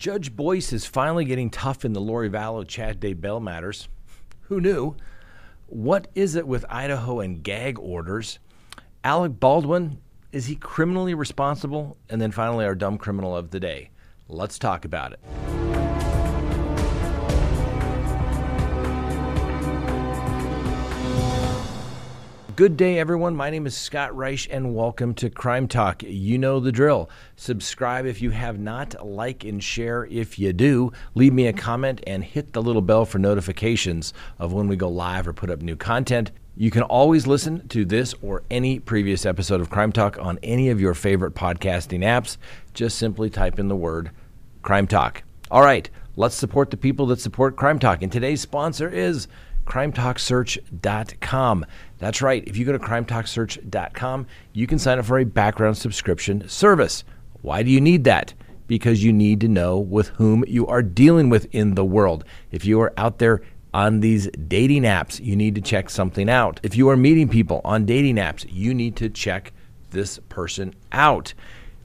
Judge Boyce is finally getting tough in the Lori Vallow Chad Daybell matters. Who knew? What is it with Idaho and gag orders? Alec Baldwin, is he criminally responsible? And then finally, our dumb criminal of the day. Let's talk about it. Good day, everyone. My name is Scott Reich, and welcome to Crime Talk. You know the drill. Subscribe if you have not, like and share if you do. Leave me a comment and hit the little bell for notifications of when we go live or put up new content. You can always listen to this or any previous episode of Crime Talk on any of your favorite podcasting apps. Just simply type in the word Crime Talk. All right, let's support the people that support Crime Talk. And today's sponsor is crimetalksearch.com. That's right. If you go to crimetalksearch.com, you can sign up for a background subscription service. Why do you need that? Because you need to know with whom you are dealing with in the world. If you are out there on these dating apps, you need to check something out. If you are meeting people on dating apps, you need to check this person out.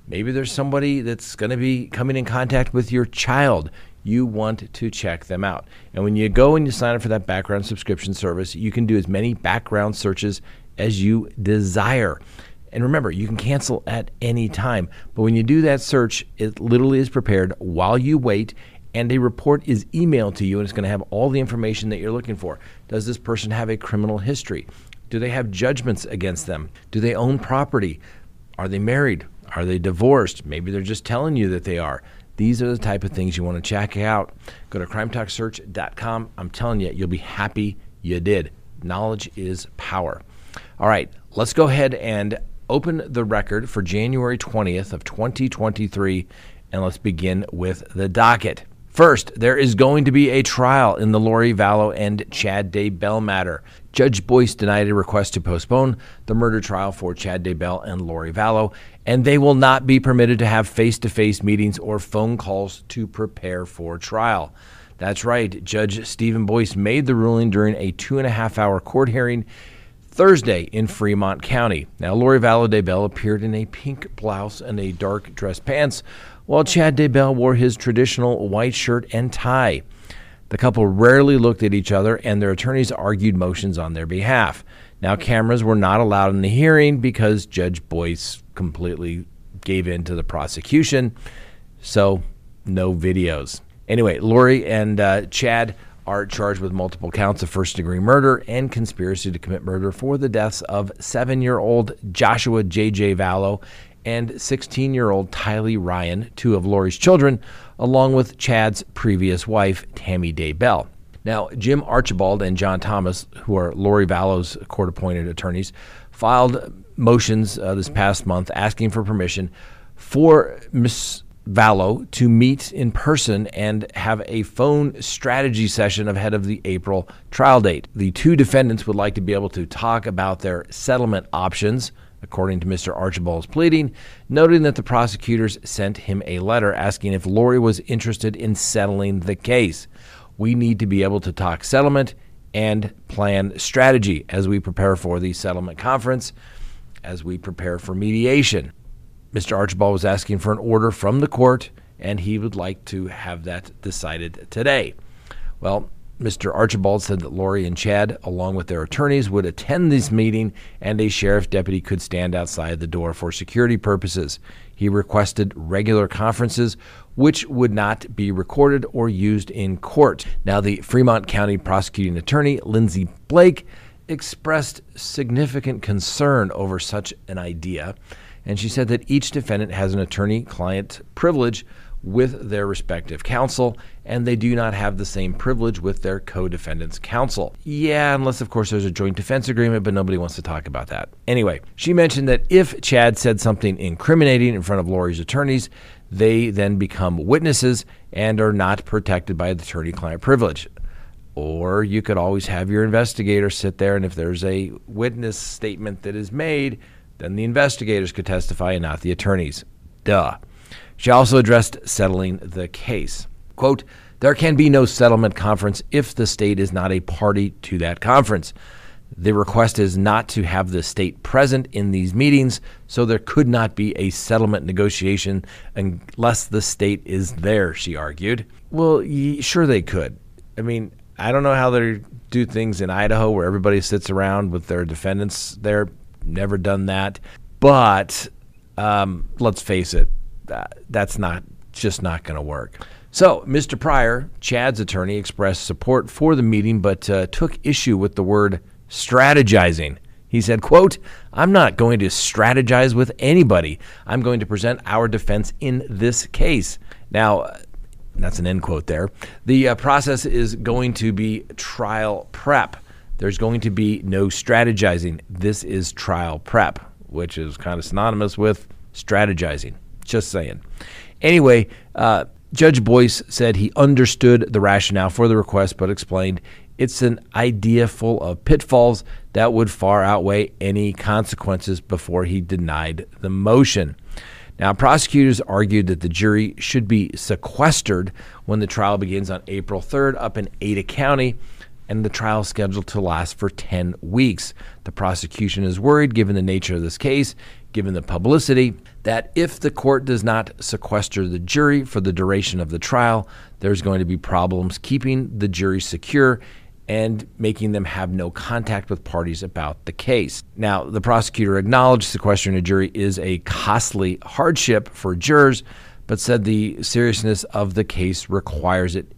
Maybe there's somebody that's going to be coming in contact with your child you want to check them out. And when you go and you sign up for that background subscription service, you can do as many background searches as you desire. And remember, you can cancel at any time. But when you do that search, it literally is prepared while you wait, and a report is emailed to you, and it's going to have all the information that you're looking for. Does this person have a criminal history? Do they have judgments against them? Do they own property? Are they married? Are they divorced? Maybe they're just telling you that they are. These are the type of things you want to check out. Go to crimetalksearch.com. I'm telling you, you'll be happy you did. Knowledge is power. All right, let's go ahead and open the record for January 20th of 2023 and let's begin with the docket. First, there is going to be a trial in the Lori Vallow and Chad Daybell matter. Judge Boyce denied a request to postpone the murder trial for Chad Daybell and Lori Vallow, and they will not be permitted to have face to face meetings or phone calls to prepare for trial. That's right, Judge Steven Boyce made the ruling during a two and a half hour court hearing Thursday in Fremont County. Now, Lori Vallow Daybell appeared in a pink blouse and a dark dress pants while Chad Daybell wore his traditional white shirt and tie. The couple rarely looked at each other, and their attorneys argued motions on their behalf. Now, cameras were not allowed in the hearing because Judge Boyce completely gave in to the prosecution, so no videos. Anyway, Lori and uh, Chad are charged with multiple counts of first degree murder and conspiracy to commit murder for the deaths of seven year old Joshua J.J. Vallow and 16 year old Tylee Ryan, two of Lori's children, along with Chad's previous wife, Tammy Daybell. Now, Jim Archibald and John Thomas, who are Lori Vallow's court appointed attorneys, filed motions uh, this past month asking for permission for Ms. Vallow to meet in person and have a phone strategy session ahead of the April trial date. The two defendants would like to be able to talk about their settlement options according to Mr. Archibald's pleading, noting that the prosecutors sent him a letter asking if Lori was interested in settling the case. We need to be able to talk settlement and plan strategy as we prepare for the settlement conference, as we prepare for mediation. Mr. Archibald was asking for an order from the court, and he would like to have that decided today. Well, Mr. Archibald said that Lori and Chad, along with their attorneys, would attend this meeting and a sheriff deputy could stand outside the door for security purposes. He requested regular conferences, which would not be recorded or used in court. Now, the Fremont County prosecuting attorney, Lindsay Blake, expressed significant concern over such an idea, and she said that each defendant has an attorney client privilege with their respective counsel, and they do not have the same privilege with their co defendant's counsel. Yeah, unless, of course, there's a joint defense agreement, but nobody wants to talk about that. Anyway, she mentioned that if Chad said something incriminating in front of Lori's attorneys, they then become witnesses and are not protected by the attorney client privilege. Or you could always have your investigator sit there, and if there's a witness statement that is made, then the investigators could testify and not the attorneys. Duh. She also addressed settling the case. Quote, there can be no settlement conference if the state is not a party to that conference. The request is not to have the state present in these meetings, so there could not be a settlement negotiation unless the state is there, she argued. Well, sure they could. I mean, I don't know how they do things in Idaho where everybody sits around with their defendants there. Never done that. But um, let's face it, that's not just not going to work. So, Mr. Prior, Chad's attorney, expressed support for the meeting, but uh, took issue with the word strategizing. He said, quote, I'm not going to strategize with anybody. I'm going to present our defense in this case. Now, that's an end quote there. The uh, process is going to be trial prep. There's going to be no strategizing. This is trial prep, which is kind of synonymous with strategizing. Just saying. Anyway, uh, Judge Boyce said he understood the rationale for the request, but explained it's an idea full of pitfalls that would far outweigh any consequences before he denied the motion. Now, prosecutors argued that the jury should be sequestered when the trial begins on April 3rd up in Ada County, and the trial is scheduled to last for 10 weeks. The prosecution is worried, given the nature of this case, given the publicity, that if the court does not sequester the jury for the duration of the trial, there's going to be problems keeping the jury secure and making them have no contact with parties about the case. Now, the prosecutor acknowledged sequestering a jury is a costly hardship for jurors, but said the seriousness of the case requires it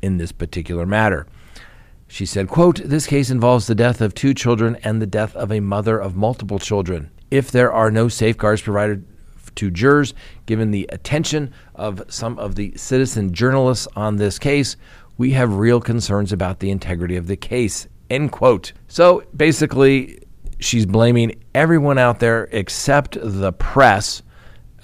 in this particular matter. She said, quote, This case involves the death of two children and the death of a mother of multiple children. If there are no safeguards provided to jurors, given the attention of some of the citizen journalists on this case, we have real concerns about the integrity of the case. End quote. So basically, she's blaming everyone out there except the press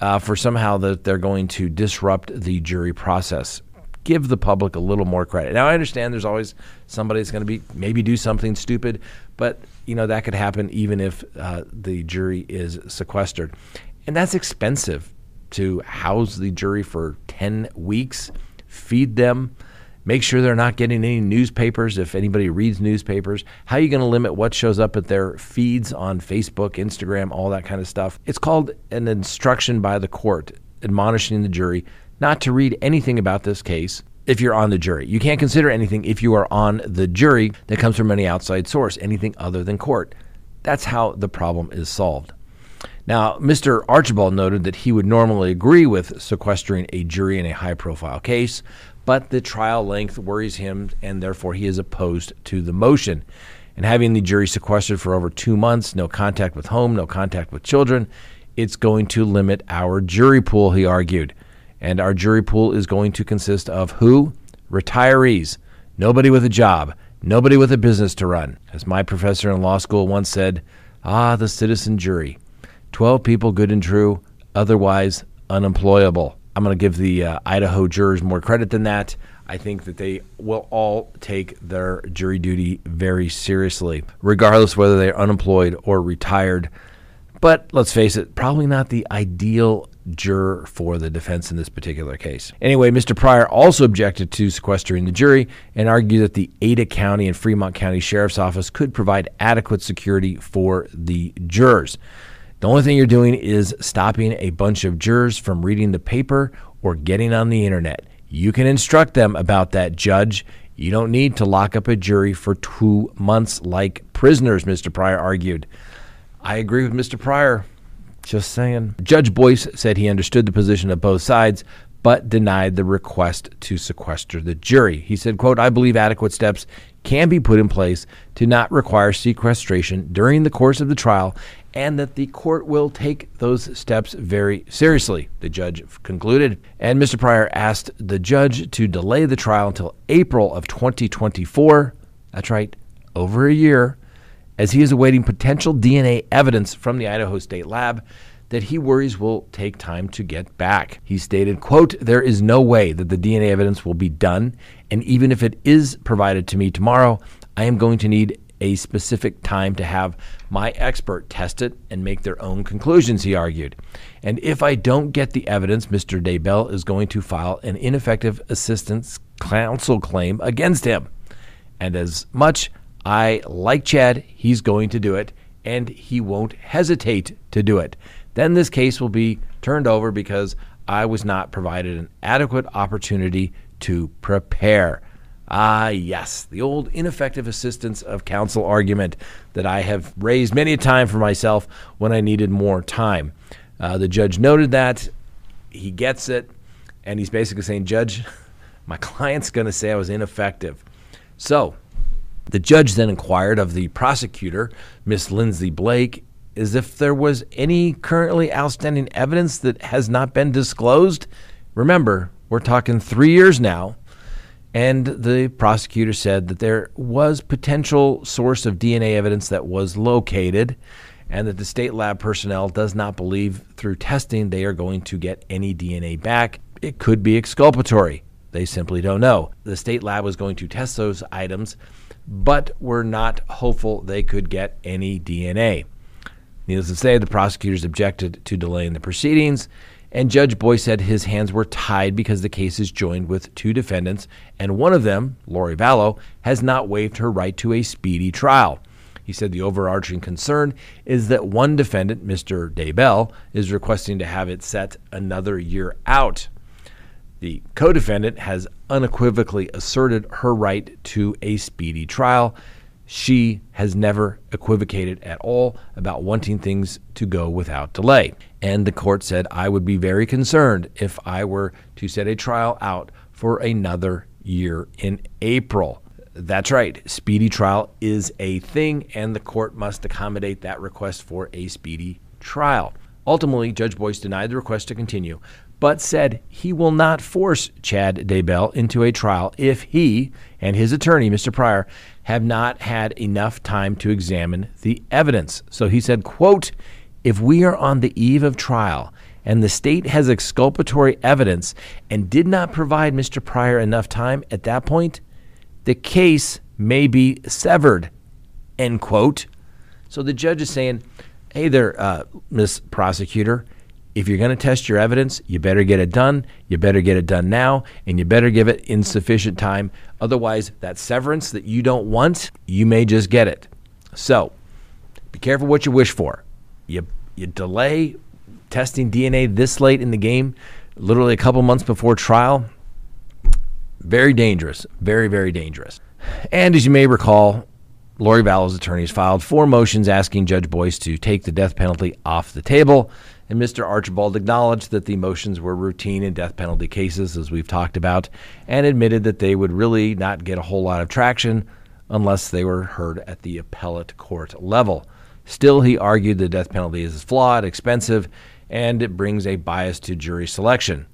uh, for somehow that they're going to disrupt the jury process. Give the public a little more credit. Now I understand there's always somebody that's going to be maybe do something stupid, but you know that could happen even if uh, the jury is sequestered, and that's expensive to house the jury for ten weeks, feed them. Make sure they're not getting any newspapers if anybody reads newspapers. How are you going to limit what shows up at their feeds on Facebook, Instagram, all that kind of stuff? It's called an instruction by the court admonishing the jury not to read anything about this case if you're on the jury. You can't consider anything if you are on the jury that comes from any outside source, anything other than court. That's how the problem is solved. Now, Mr. Archibald noted that he would normally agree with sequestering a jury in a high profile case, but the trial length worries him, and therefore he is opposed to the motion. And having the jury sequestered for over two months, no contact with home, no contact with children, it's going to limit our jury pool, he argued. And our jury pool is going to consist of who? Retirees, nobody with a job, nobody with a business to run. As my professor in law school once said, ah, the citizen jury. 12 people good and true, otherwise unemployable. I'm going to give the uh, Idaho jurors more credit than that. I think that they will all take their jury duty very seriously, regardless whether they're unemployed or retired. But let's face it, probably not the ideal juror for the defense in this particular case. Anyway, Mr. Prior also objected to sequestering the jury and argued that the Ada County and Fremont County Sheriff's Office could provide adequate security for the jurors. The only thing you're doing is stopping a bunch of jurors from reading the paper or getting on the internet. You can instruct them about that, judge. You don't need to lock up a jury for two months like prisoners, Mr. Prior argued. I agree with Mr. Prior. Just saying. Judge Boyce said he understood the position of both sides, but denied the request to sequester the jury. He said, quote, I believe adequate steps can be put in place to not require sequestration during the course of the trial and that the court will take those steps very seriously, the judge concluded. And Mr. Prior asked the judge to delay the trial until April of 2024. That's right, over a year, as he is awaiting potential DNA evidence from the Idaho State Lab that he worries will take time to get back. He stated, quote, "There is no way that the DNA evidence will be done, and even if it is provided to me tomorrow, I am going to need a specific time to have my expert test it and make their own conclusions, he argued. And if I don't get the evidence, Mr. Daybell is going to file an ineffective assistance counsel claim against him. And as much I like Chad, he's going to do it, and he won't hesitate to do it. Then this case will be turned over because I was not provided an adequate opportunity to prepare. Ah, yes, the old ineffective assistance of counsel argument that I have raised many a time for myself when I needed more time. Uh, the judge noted that. He gets it. And he's basically saying, Judge, my client's going to say I was ineffective. So the judge then inquired of the prosecutor, Miss Lindsay Blake, as if there was any currently outstanding evidence that has not been disclosed. Remember, we're talking three years now. And the prosecutor said that there was potential source of DNA evidence that was located, and that the state lab personnel does not believe through testing they are going to get any DNA back. It could be exculpatory. They simply don't know. The state lab was going to test those items, but were not hopeful they could get any DNA. Needless to say, the prosecutors objected to delaying the proceedings and Judge Boyce said his hands were tied because the case is joined with two defendants, and one of them, Lori Vallow, has not waived her right to a speedy trial. He said the overarching concern is that one defendant, Mr. Daybell, is requesting to have it set another year out. The co defendant has unequivocally asserted her right to a speedy trial. She has never equivocated at all about wanting things to go without delay. And the court said, I would be very concerned if I were to set a trial out for another year in April. That's right, speedy trial is a thing, and the court must accommodate that request for a speedy trial. Ultimately, Judge Boyce denied the request to continue, but said he will not force Chad Daybell into a trial if he and his attorney, Mr. Prior, have not had enough time to examine the evidence. So he said, quote, if we are on the eve of trial and the state has exculpatory evidence and did not provide Mr. Prior enough time at that point, the case may be severed. End quote. So the judge is saying, hey there, uh, Miss Prosecutor, if you're going to test your evidence, you better get it done. You better get it done now, and you better give it in sufficient time. Otherwise, that severance that you don't want, you may just get it. So, be careful what you wish for. You you delay testing DNA this late in the game, literally a couple months before trial. Very dangerous. Very very dangerous. And as you may recall, Lori Vallow's attorneys filed four motions asking Judge Boyce to take the death penalty off the table and Mr. Archibald acknowledged that the motions were routine in death penalty cases, as we've talked about, and admitted that they would really not get a whole lot of traction unless they were heard at the appellate court level. Still, he argued the death penalty is flawed, expensive, and it brings a bias to jury selection.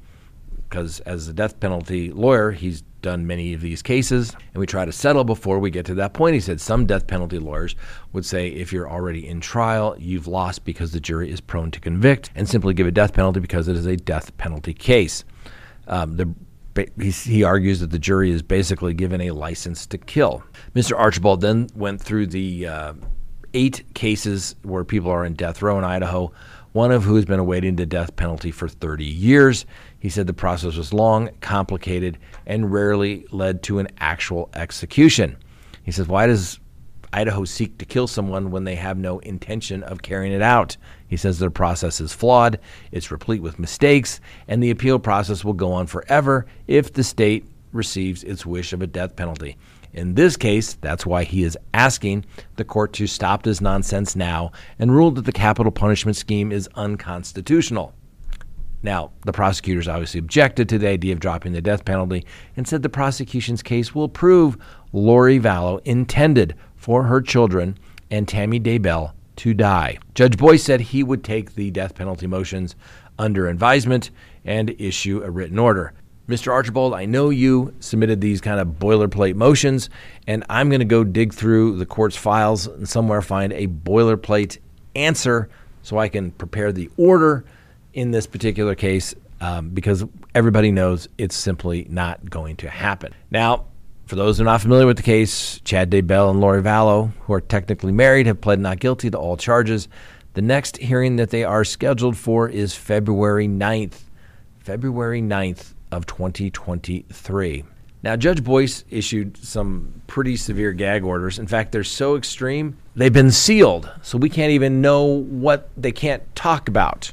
Because as a death penalty lawyer, he's done many of these cases, and we try to settle before we get to that point. He said some death penalty lawyers would say if you're already in trial, you've lost because the jury is prone to convict, and simply give a death penalty because it is a death penalty case. Um, the he, argues that the jury is basically given a license to kill. Mr. Archibald then went through the uh, eight cases where people are in death row in Idaho, one of who has been awaiting the death penalty for 30 years. He said the process was long, complicated, and rarely led to an actual execution. He says, Why does Idaho seek to kill someone when they have no intention of carrying it out? He says their process is flawed, it's replete with mistakes, and the appeal process will go on forever if the state receives its wish of a death penalty. In this case, that's why he is asking the court to stop this nonsense now and rule that the capital punishment scheme is unconstitutional. Now, the prosecutors obviously objected to the idea of dropping the death penalty and said the prosecution's case will prove Lori Vallow intended for her children and Tammy Daybell to die. Judge Boyce said he would take the death penalty motions under advisement and issue a written order. Mr. Archibald, I know you submitted these kind of boilerplate motions, and I'm going to go dig through the court's files and somewhere find a boilerplate answer so I can prepare the order in this particular case um, because everybody knows it's simply not going to happen. Now, for those who are not familiar with the case, Chad Daybell and Lori Vallow, who are technically married, have pled not guilty to all charges. The next hearing that they are scheduled for is February 9th. February 9th of 2023. Now, Judge Boyce issued some pretty severe gag orders. In fact, they're so extreme, they've been sealed, so we can't even know what they can't talk about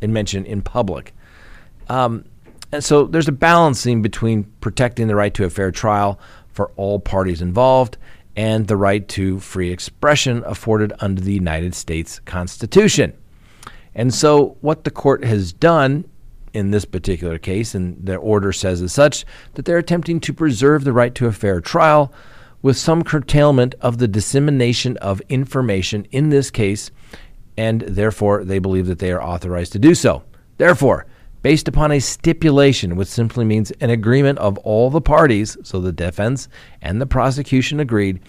and mention in public. Um, and so there's a balancing between protecting the right to a fair trial for all parties involved and the right to free expression afforded under the United States Constitution. And so, what the court has done in this particular case, and their order says as such, that they're attempting to preserve the right to a fair trial with some curtailment of the dissemination of information in this case, and therefore they believe that they are authorized to do so. Therefore, based upon a stipulation, which simply means an agreement of all the parties, so the defense and the prosecution agreed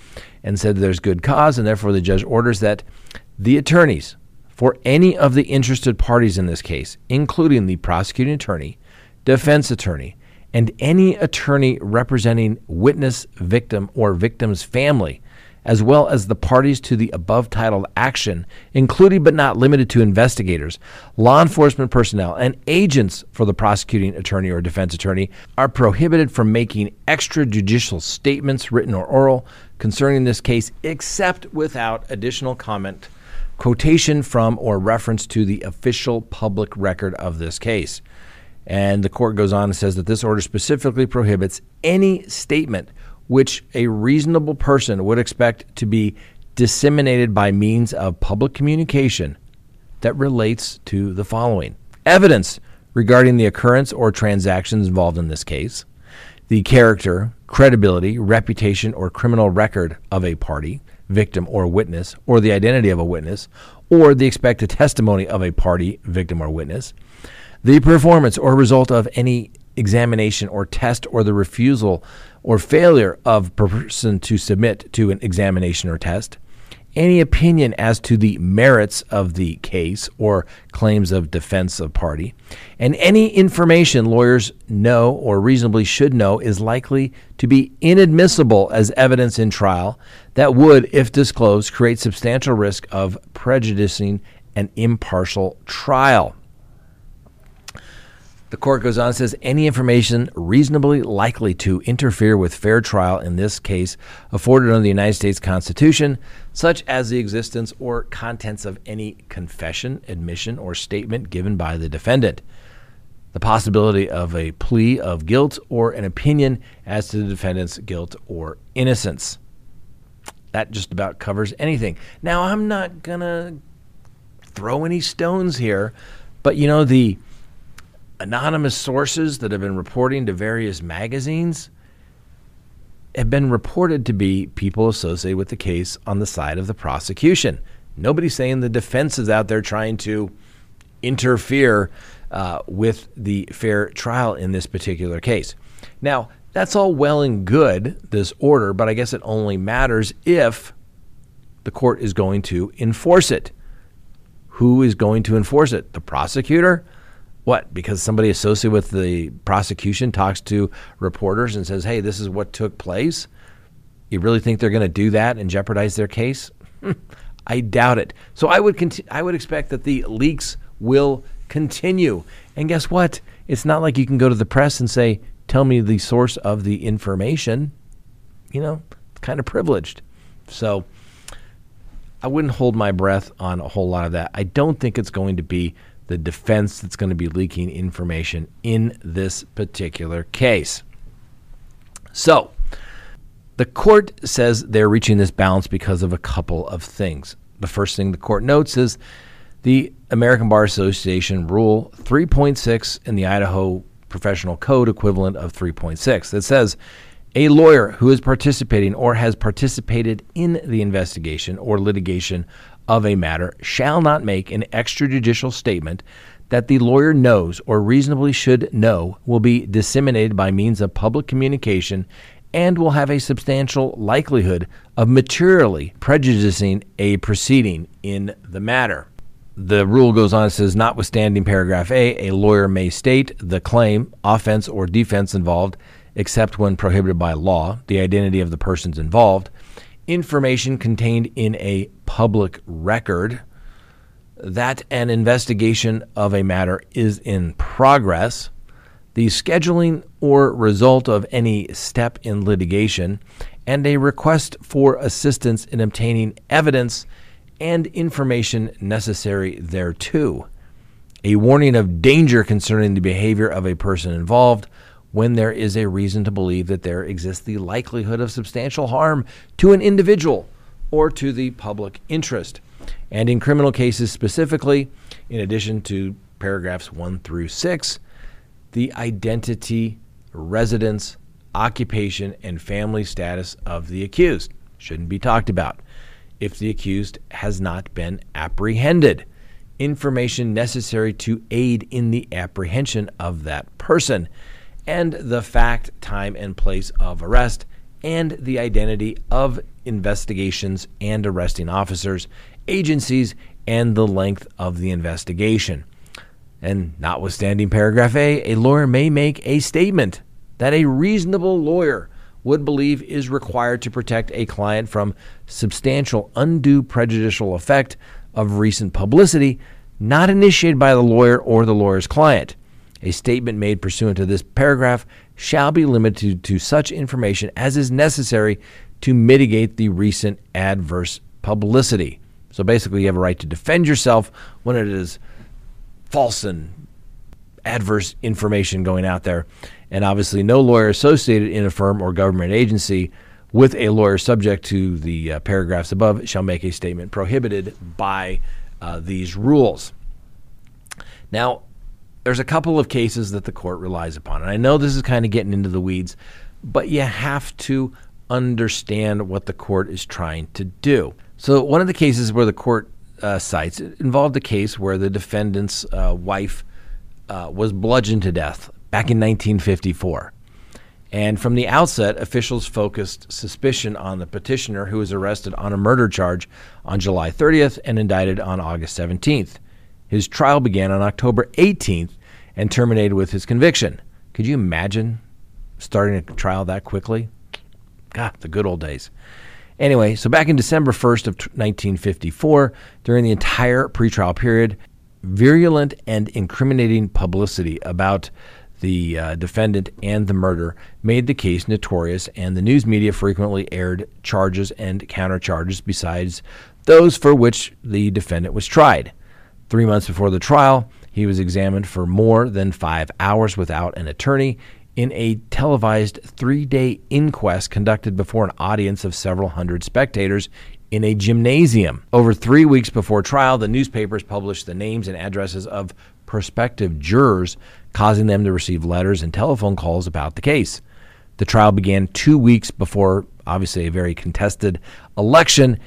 and said there's good cause, and therefore the judge orders that the attorneys for any of the interested parties in this case, including the prosecuting attorney, defense attorney, and any attorney representing witness, victim, or victim's family, as well as the parties to the above titled action, including but not limited to investigators, law enforcement personnel, and agents for the prosecuting attorney or defense attorney, are prohibited from making extrajudicial statements, written or oral, concerning this case, except without additional comment quotation from or reference to the official public record of this case. And the court goes on and says that this order specifically prohibits any statement which a reasonable person would expect to be disseminated by means of public communication that relates to the following. Evidence regarding the occurrence or transactions involved in this case, the character, credibility, reputation, or criminal record of a party, victim, or witness, or the identity of a witness, or the expected testimony of a party, victim, or witness, the performance or result of any examination or test, or the refusal or failure of person to submit to an examination or test, any opinion as to the merits of the case or claims of defense of party, and any information lawyers know or reasonably should know is likely to be inadmissible as evidence in trial that would, if disclosed, create substantial risk of prejudicing an impartial trial. The court goes on and says any information reasonably likely to interfere with fair trial in this case afforded under the United States Constitution, such as the existence or contents of any confession, admission, or statement given by the defendant, the possibility of a plea of guilt, or an opinion as to the defendant's guilt or innocence. That just about covers anything. Now, I'm not going to throw any stones here, but you know, the anonymous sources that have been reporting to various magazines have been reported to be people associated with the case on the side of the prosecution. Nobody's saying the defense is out there trying to interfere uh, with the fair trial in this particular case. Now, that's all well and good, this order, but I guess it only matters if the court is going to enforce it. Who is going to enforce it? The prosecutor? What? Because somebody associated with the prosecution talks to reporters and says, hey, this is what took place? You really think they're going to do that and jeopardize their case? Hmm, I doubt it. So I would conti- I would expect that the leaks will continue. And guess what? It's not like you can go to the press and say, "Tell me the source of the information." You know, it's kind of privileged. So I wouldn't hold my breath on a whole lot of that. I don't think it's going to be the defense that's going to be leaking information in this particular case. So, the court says they're reaching this balance because of a couple of things. The first thing the court notes is the American Bar Association Rule 3.6 in the Idaho Professional Code equivalent of 3.6 that says a lawyer who is participating or has participated in the investigation or litigation of a matter shall not make an extrajudicial statement that the lawyer knows or reasonably should know will be disseminated by means of public communication and will have a substantial likelihood of materially prejudicing a proceeding in the matter. The rule goes on and says, notwithstanding paragraph A, a lawyer may state the claim, offense, or defense involved, except when prohibited by law, the identity of the persons involved, information contained in a public record that an investigation of a matter is in progress, the scheduling or result of any step in litigation, and a request for assistance in obtaining evidence and information necessary thereto. A warning of danger concerning the behavior of a person involved when there is a reason to believe that there exists the likelihood of substantial harm to an individual or to the public interest. And in criminal cases specifically, in addition to paragraphs 1 through 6, the identity, residence, occupation, and family status of the accused shouldn't be talked about if the accused has not been apprehended. Information necessary to aid in the apprehension of that person, and the fact, time, and place of arrest, and the identity of investigations and arresting officers, agencies, and the length of the investigation. And notwithstanding paragraph A, a lawyer may make a statement that a reasonable lawyer would believe is required to protect a client from substantial undue prejudicial effect of recent publicity not initiated by the lawyer or the lawyer's client. A statement made pursuant to this paragraph shall be limited to such information as is necessary to mitigate the recent adverse publicity. So basically, you have a right to defend yourself when it is false and adverse information going out there. And obviously, no lawyer associated in a firm or government agency with a lawyer subject to the uh, paragraphs above shall make a statement prohibited by uh, these rules. Now, there's a couple of cases that the court relies upon. And I know this is kind of getting into the weeds, but you have to understand what the court is trying to do. So, one of the cases where the court uh, cites involved a case where the defendant's uh, wife uh, was bludgeoned to death back in 1954. And from the outset, officials focused suspicion on the petitioner, who was arrested on a murder charge on July 30th and indicted on August 17th. His trial began on October 18th and terminated with his conviction. Could you imagine starting a trial that quickly? God, the good old days. Anyway, so back in December 1st of 1954, during the entire pretrial period, virulent and incriminating publicity about the uh, defendant and the murder made the case notorious, and the news media frequently aired charges and countercharges besides those for which the defendant was tried. Three months before the trial, he was examined for more than five hours without an attorney in a televised three day inquest conducted before an audience of several hundred spectators in a gymnasium. Over three weeks before trial, the newspapers published the names and addresses of prospective jurors, causing them to receive letters and telephone calls about the case. The trial began two weeks before, obviously, a very contested election,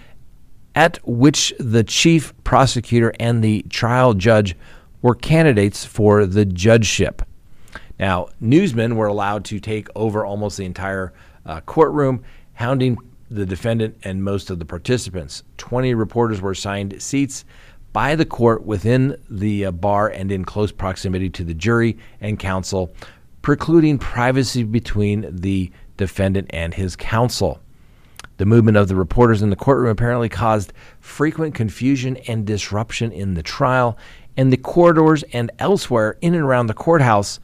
at which the chief prosecutor and the trial judge were candidates for the judgeship. Now, newsmen were allowed to take over almost the entire uh, courtroom, hounding the defendant and most of the participants. 20 reporters were assigned seats by the court within the uh, bar and in close proximity to the jury and counsel, precluding privacy between the defendant and his counsel. The movement of the reporters in the courtroom apparently caused frequent confusion and disruption in the trial, and the corridors and elsewhere in and around the courthouse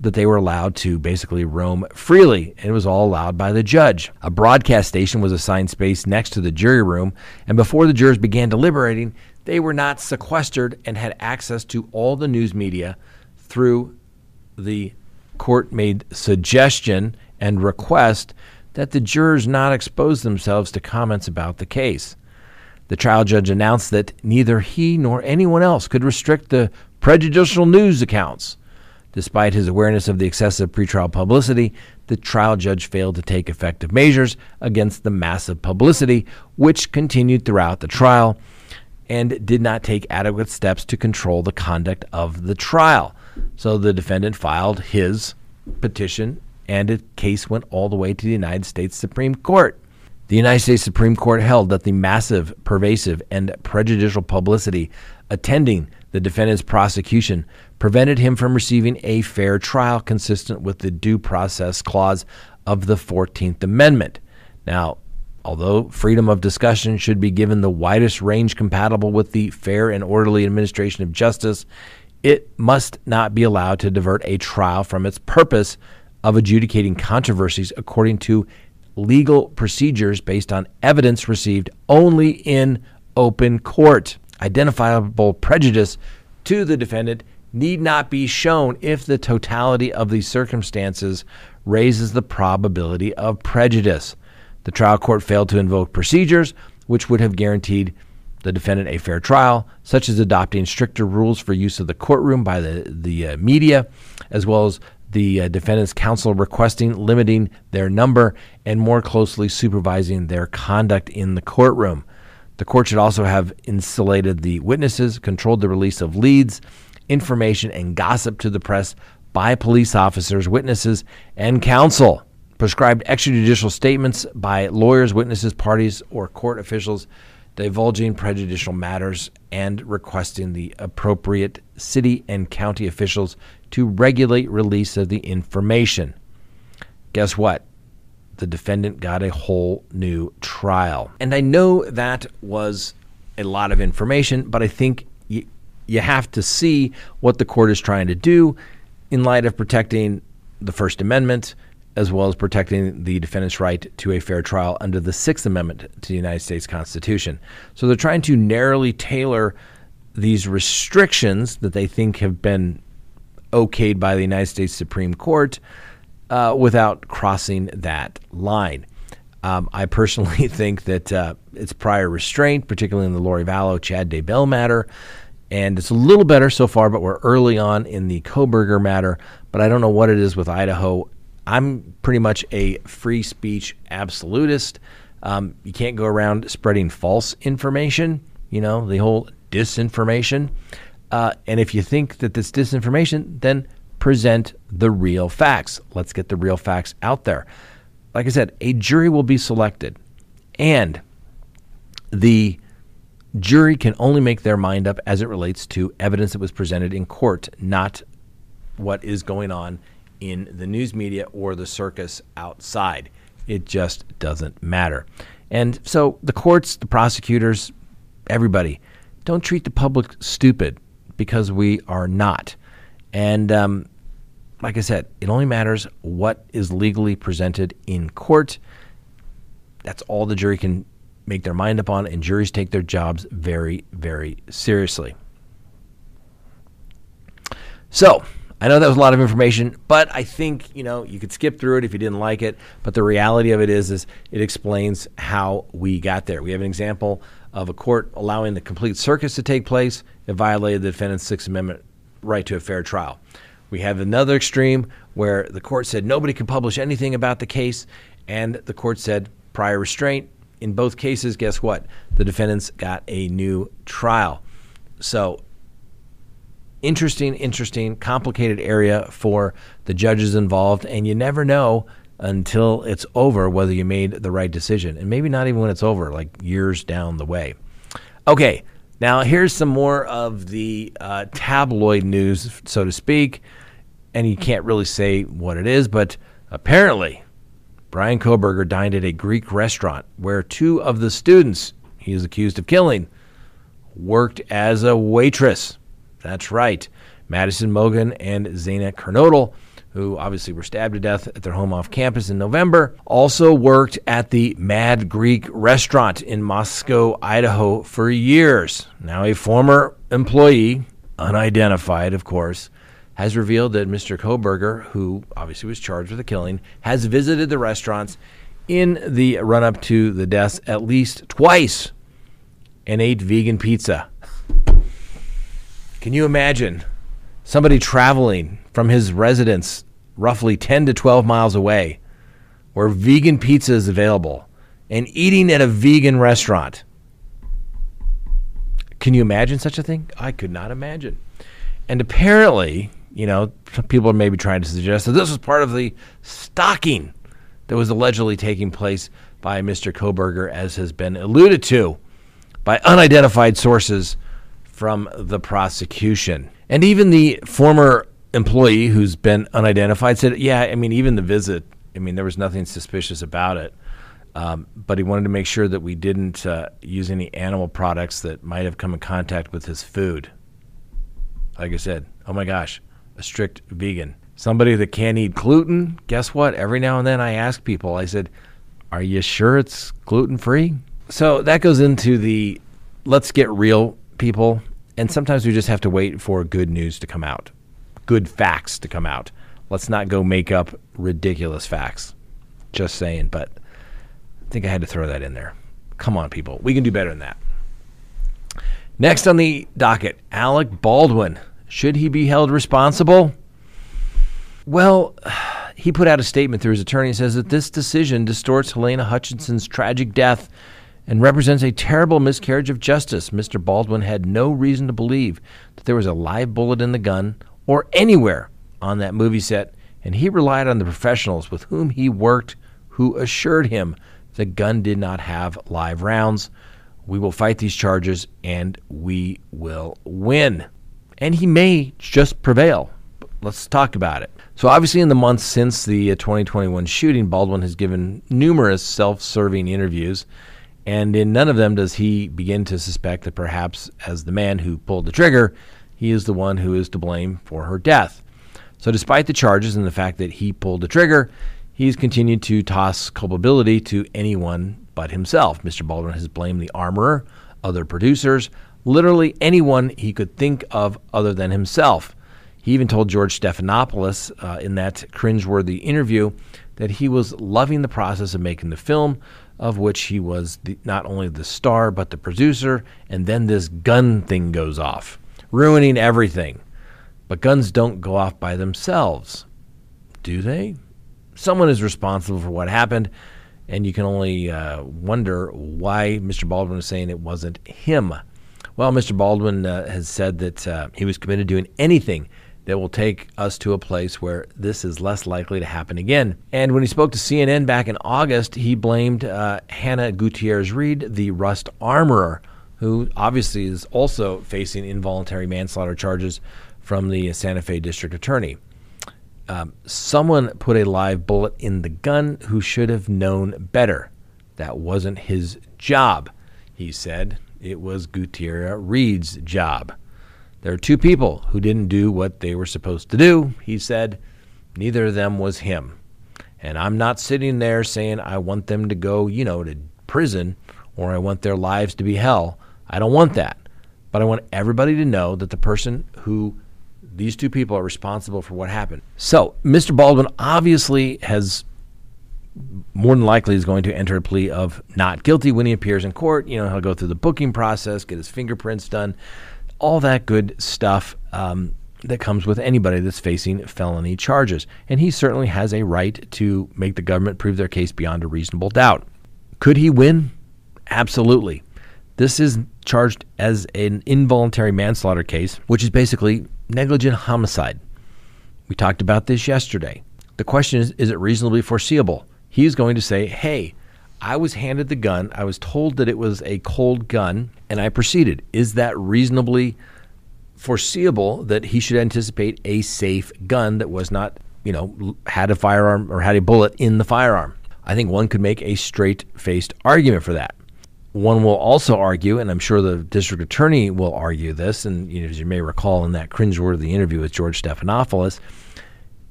that they were allowed to basically roam freely. It was all allowed by the judge. A broadcast station was assigned space next to the jury room, and before the jurors began deliberating, they were not sequestered and had access to all the news media through the court made suggestion and request that the jurors not expose themselves to comments about the case. The trial judge announced that neither he nor anyone else could restrict the prejudicial news accounts. Despite his awareness of the excessive pretrial publicity, the trial judge failed to take effective measures against the massive publicity, which continued throughout the trial, and did not take adequate steps to control the conduct of the trial. So the defendant filed his petition, and the case went all the way to the United States Supreme Court. The United States Supreme Court held that the massive, pervasive, and prejudicial publicity attending the defendant's prosecution prevented him from receiving a fair trial consistent with the Due Process Clause of the 14th Amendment. Now, although freedom of discussion should be given the widest range compatible with the fair and orderly administration of justice, it must not be allowed to divert a trial from its purpose of adjudicating controversies according to legal procedures based on evidence received only in open court. Identifiable prejudice to the defendant need not be shown if the totality of the circumstances raises the probability of prejudice. The trial court failed to invoke procedures which would have guaranteed the defendant a fair trial, such as adopting stricter rules for use of the courtroom by the, the uh, media, as well as the uh, defendant's counsel requesting limiting their number and more closely supervising their conduct in the courtroom. The court should also have insulated the witnesses, controlled the release of leads, information, and gossip to the press by police officers, witnesses, and counsel, prescribed extrajudicial statements by lawyers, witnesses, parties, or court officials divulging prejudicial matters, and requesting the appropriate city and county officials to regulate release of the information. Guess what? The defendant got a whole new trial. And I know that was a lot of information, but I think you, you have to see what the court is trying to do in light of protecting the First Amendment as well as protecting the defendant's right to a fair trial under the Sixth Amendment to the United States Constitution. So they're trying to narrowly tailor these restrictions that they think have been okayed by the United States Supreme Court uh, without crossing that line. Um, I personally think that uh, it's prior restraint, particularly in the Lori Vallow, Chad Daybell matter. And it's a little better so far, but we're early on in the Kohberger matter. But I don't know what it is with Idaho I'm pretty much a free speech absolutist. Um, you can't go around spreading false information, you know, the whole disinformation. Uh, and if you think that this disinformation, then present the real facts. Let's get the real facts out there. Like I said, a jury will be selected, and the jury can only make their mind up as it relates to evidence that was presented in court, not what is going on in the news media or the circus outside. It just doesn't matter. And so the courts, the prosecutors, everybody, don't treat the public stupid because we are not. And um, like I said, it only matters what is legally presented in court. That's all the jury can make their mind up on, and juries take their jobs very, very seriously. So, I know that was a lot of information, but I think you know you could skip through it if you didn't like it. But the reality of it is, is it explains how we got there. We have an example of a court allowing the complete circus to take place. It violated the defendant's Sixth Amendment right to a fair trial. We have another extreme where the court said nobody can publish anything about the case, and the court said prior restraint. In both cases, guess what? The defendants got a new trial. So interesting, interesting, complicated area for the judges involved, and you never know until it's over whether you made the right decision, and maybe not even when it's over, like years down the way. Okay, now here's some more of the uh, tabloid news, so to speak, and you can't really say what it is, but apparently. Bryan Kohberger dined at a Greek restaurant where two of the students he is accused of killing worked as a waitress. That's right. Madison Mogen and Xana Kernodle, who obviously were stabbed to death at their home off campus in November, also worked at the Mad Greek restaurant in Moscow, Idaho for years. Now, a former employee, unidentified, of course, has revealed that Mr. Kohberger, who obviously was charged with the killing, has visited the restaurants in the run up to the deaths at least twice and ate vegan pizza. Can you imagine somebody traveling from his residence roughly 10 to 12 miles away where vegan pizza is available and eating at a vegan restaurant? Can you imagine such a thing? I could not imagine. And apparently, you know, people are maybe trying to suggest that this was part of the stalking that was allegedly taking place by Mr. Kohberger, as has been alluded to by unidentified sources from the prosecution. And even the former employee who's been unidentified said, yeah, I mean, even the visit, I mean, there was nothing suspicious about it. Um, but he wanted to make sure that we didn't uh, use any animal products that might have come in contact with his food. Like I said, Oh my gosh, a strict vegan. Somebody that can't eat gluten. Guess what? Every now and then I ask people, I said, Are you sure it's gluten free? So that goes into the let's get real people. And sometimes we just have to wait for good news to come out, good facts to come out. Let's not go make up ridiculous facts. Just saying. But I think I had to throw that in there. Come on, people. We can do better than that. Next on the docket, Alec Baldwin. Should he be held responsible? Well, he put out a statement through his attorney and says that this decision distorts Helena Hutchinson's tragic death and represents a terrible miscarriage of justice. Mr. Baldwin had no reason to believe that there was a live bullet in the gun or anywhere on that movie set, and he relied on the professionals with whom he worked who assured him the gun did not have live rounds. We will fight these charges and we will win. And he may just prevail. Let's talk about it. So, obviously, in the months since the uh, 2021 shooting, Baldwin has given numerous self serving interviews, and in none of them does he begin to suspect that perhaps, as the man who pulled the trigger, he is the one who is to blame for her death. So, despite the charges and the fact that he pulled the trigger, he's continued to toss culpability to anyone but himself. Mr. Baldwin has blamed the armorer, other producers, literally anyone he could think of other than himself. He even told George Stephanopoulos uh, in that cringeworthy interview that he was loving the process of making the film, of which he was the, not only the star but the producer, and then this gun thing goes off, ruining everything. But guns don't go off by themselves, do they? Someone is responsible for what happened, and you can only uh, wonder why Mr. Baldwin is saying it wasn't him. Well, Mr. Baldwin uh, has said that uh, he was committed to doing anything that will take us to a place where this is less likely to happen again. And when he spoke to CNN back in August, he blamed uh, Hannah Gutierrez Reed, the Rust armorer, who obviously is also facing involuntary manslaughter charges from the Santa Fe district attorney. Um, someone put a live bullet in the gun who should have known better. That wasn't his job, he said. It was Gutierrez Reed's job. There are two people who didn't do what they were supposed to do, he said. Neither of them was him. And I'm not sitting there saying I want them to go, you know, to prison or I want their lives to be hell. I don't want that. But I want everybody to know that the person who these two people are responsible for what happened. So, Mr. Baldwin obviously has more than likely is going to enter a plea of not guilty when he appears in court. You know, he'll go through the booking process, get his fingerprints done, all that good stuff um, that comes with anybody that's facing felony charges. And he certainly has a right to make the government prove their case beyond a reasonable doubt. Could he win? Absolutely. This is charged as an involuntary manslaughter case, which is basically negligent homicide. We talked about this yesterday. The question is is it reasonably foreseeable? He is going to say, hey, I was handed the gun. I was told that it was a cold gun, and I proceeded. Is that reasonably foreseeable that he should anticipate a safe gun that was not, you know, had a firearm or had a bullet in the firearm? I think one could make a straight faced argument for that. One will also argue, and I'm sure the district attorney will argue this, and you know, as you may recall in that cringeworthy interview with George Stephanopoulos,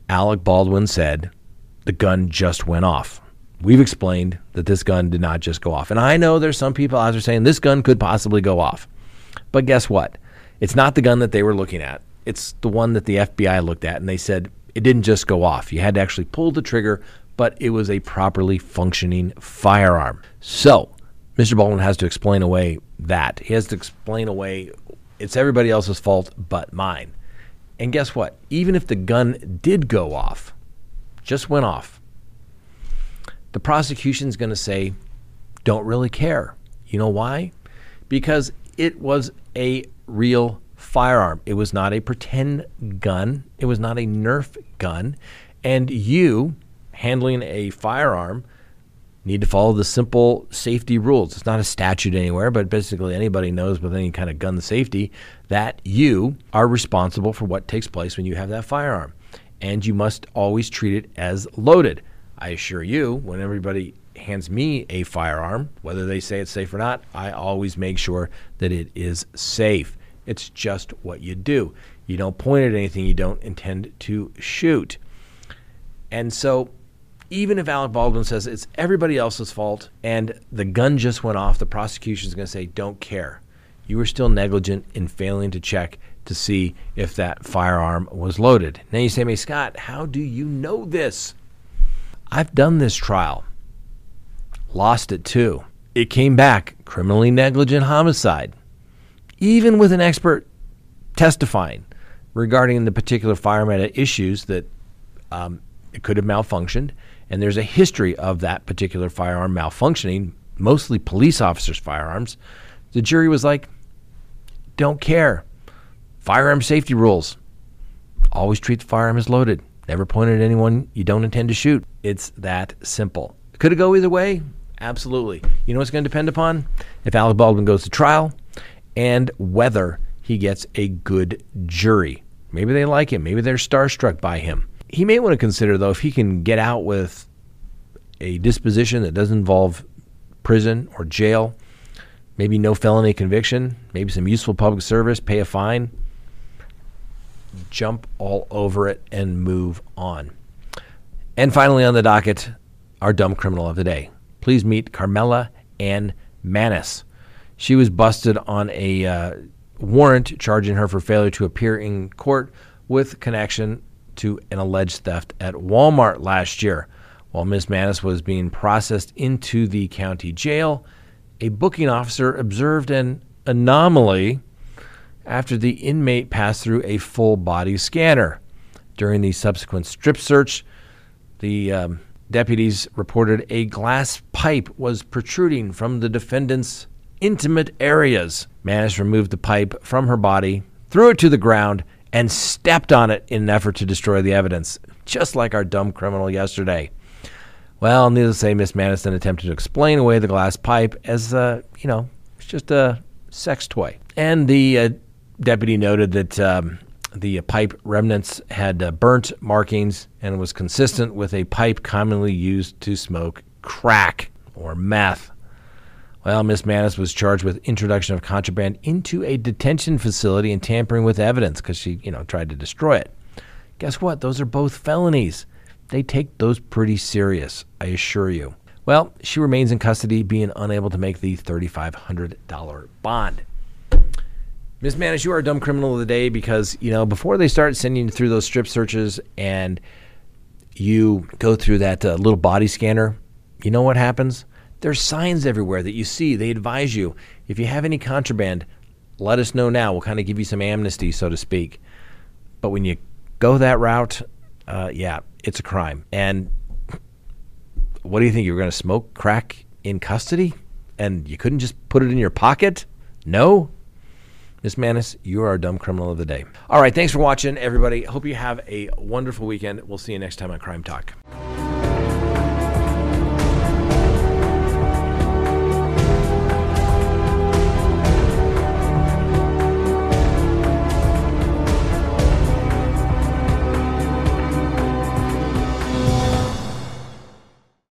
Alec Baldwin said the gun just went off. We've explained that this gun did not just go off. And I know there's some people out there saying this gun could possibly go off. But guess what? It's not the gun that they were looking at. It's the one that the FBI looked at and they said it didn't just go off. You had to actually pull the trigger, but it was a properly functioning firearm. So, Mr. Baldwin has to explain away that. He has to explain away it's everybody else's fault but mine. And guess what? Even if the gun did go off, just went off, the prosecution's going to say, don't really care. You know why? Because it was a real firearm. It was not a pretend gun, it was not a Nerf gun. And you handling a firearm need to follow the simple safety rules. It's not a statute anywhere, but basically anybody knows with any kind of gun safety that you are responsible for what takes place when you have that firearm. And you must always treat it as loaded. I assure you, when everybody hands me a firearm, whether they say it's safe or not, I always make sure that it is safe. It's just what you do. You don't point at anything you don't intend to shoot. And so, even if Alec Baldwin says it's everybody else's fault and the gun just went off, the prosecution is going to say, don't care. You were still negligent in failing to check to see if that firearm was loaded. Now you say, "Me, Scott, how do you know this? I've done this trial, lost it too. It came back criminally negligent homicide, even with an expert testifying regarding the particular firearm had issues that um, it could have malfunctioned, and there's a history of that particular firearm malfunctioning, mostly police officers' firearms. The jury was like, don't care. Firearm safety rules. Always treat the firearm as loaded. Never point at anyone you don't intend to shoot. It's that simple. Could it go either way? Absolutely. You know what's going to depend upon? If Alec Baldwin goes to trial and whether he gets a good jury. Maybe they like him. Maybe they're starstruck by him. He may want to consider, though, if he can get out with a disposition that doesn't involve prison or jail, maybe no felony conviction, maybe some useful public service, pay a fine jump all over it and move on. And finally, on the docket, our dumb criminal of the day. Please meet Carmela Ann Manis. She was busted on a uh, warrant charging her for failure to appear in court with connection to an alleged theft at Walmart last year. While Ms. Manis was being processed into the county jail, a booking officer observed an anomaly after the inmate passed through a full body scanner. During the subsequent strip search, the um, deputies reported a glass pipe was protruding from the defendant's intimate areas. Manis removed the pipe from her body, threw it to the ground, and stepped on it in an effort to destroy the evidence, just like our dumb criminal yesterday. Well, needless to say, Miss Madison attempted to explain away the glass pipe as, uh, you know, it's just a sex toy. And the uh, deputy noted that um, the pipe remnants had uh, burnt markings and was consistent with a pipe commonly used to smoke crack or meth. Well, Miss Manis was charged with introduction of contraband into a detention facility and tampering with evidence because she, you know, tried to destroy it. Guess what? Those are both felonies. They take those pretty serious, I assure you. Well, she remains in custody, being unable to make the $3,500 bond. Miss Manis, you are a dumb criminal of the day because, you know, before they start sending you through those strip searches and you go through that uh, little body scanner, you know what happens? There's signs everywhere that you see. They advise you if you have any contraband, let us know now. We'll kind of give you some amnesty, so to speak. But when you go that route, uh, yeah, it's a crime. And what do you think? You're going to smoke crack in custody and you couldn't just put it in your pocket? No? Miss Manis, you are our dumb criminal of the day. All right, thanks for watching, everybody. Hope you have a wonderful weekend. We'll see you next time on Crime Talk.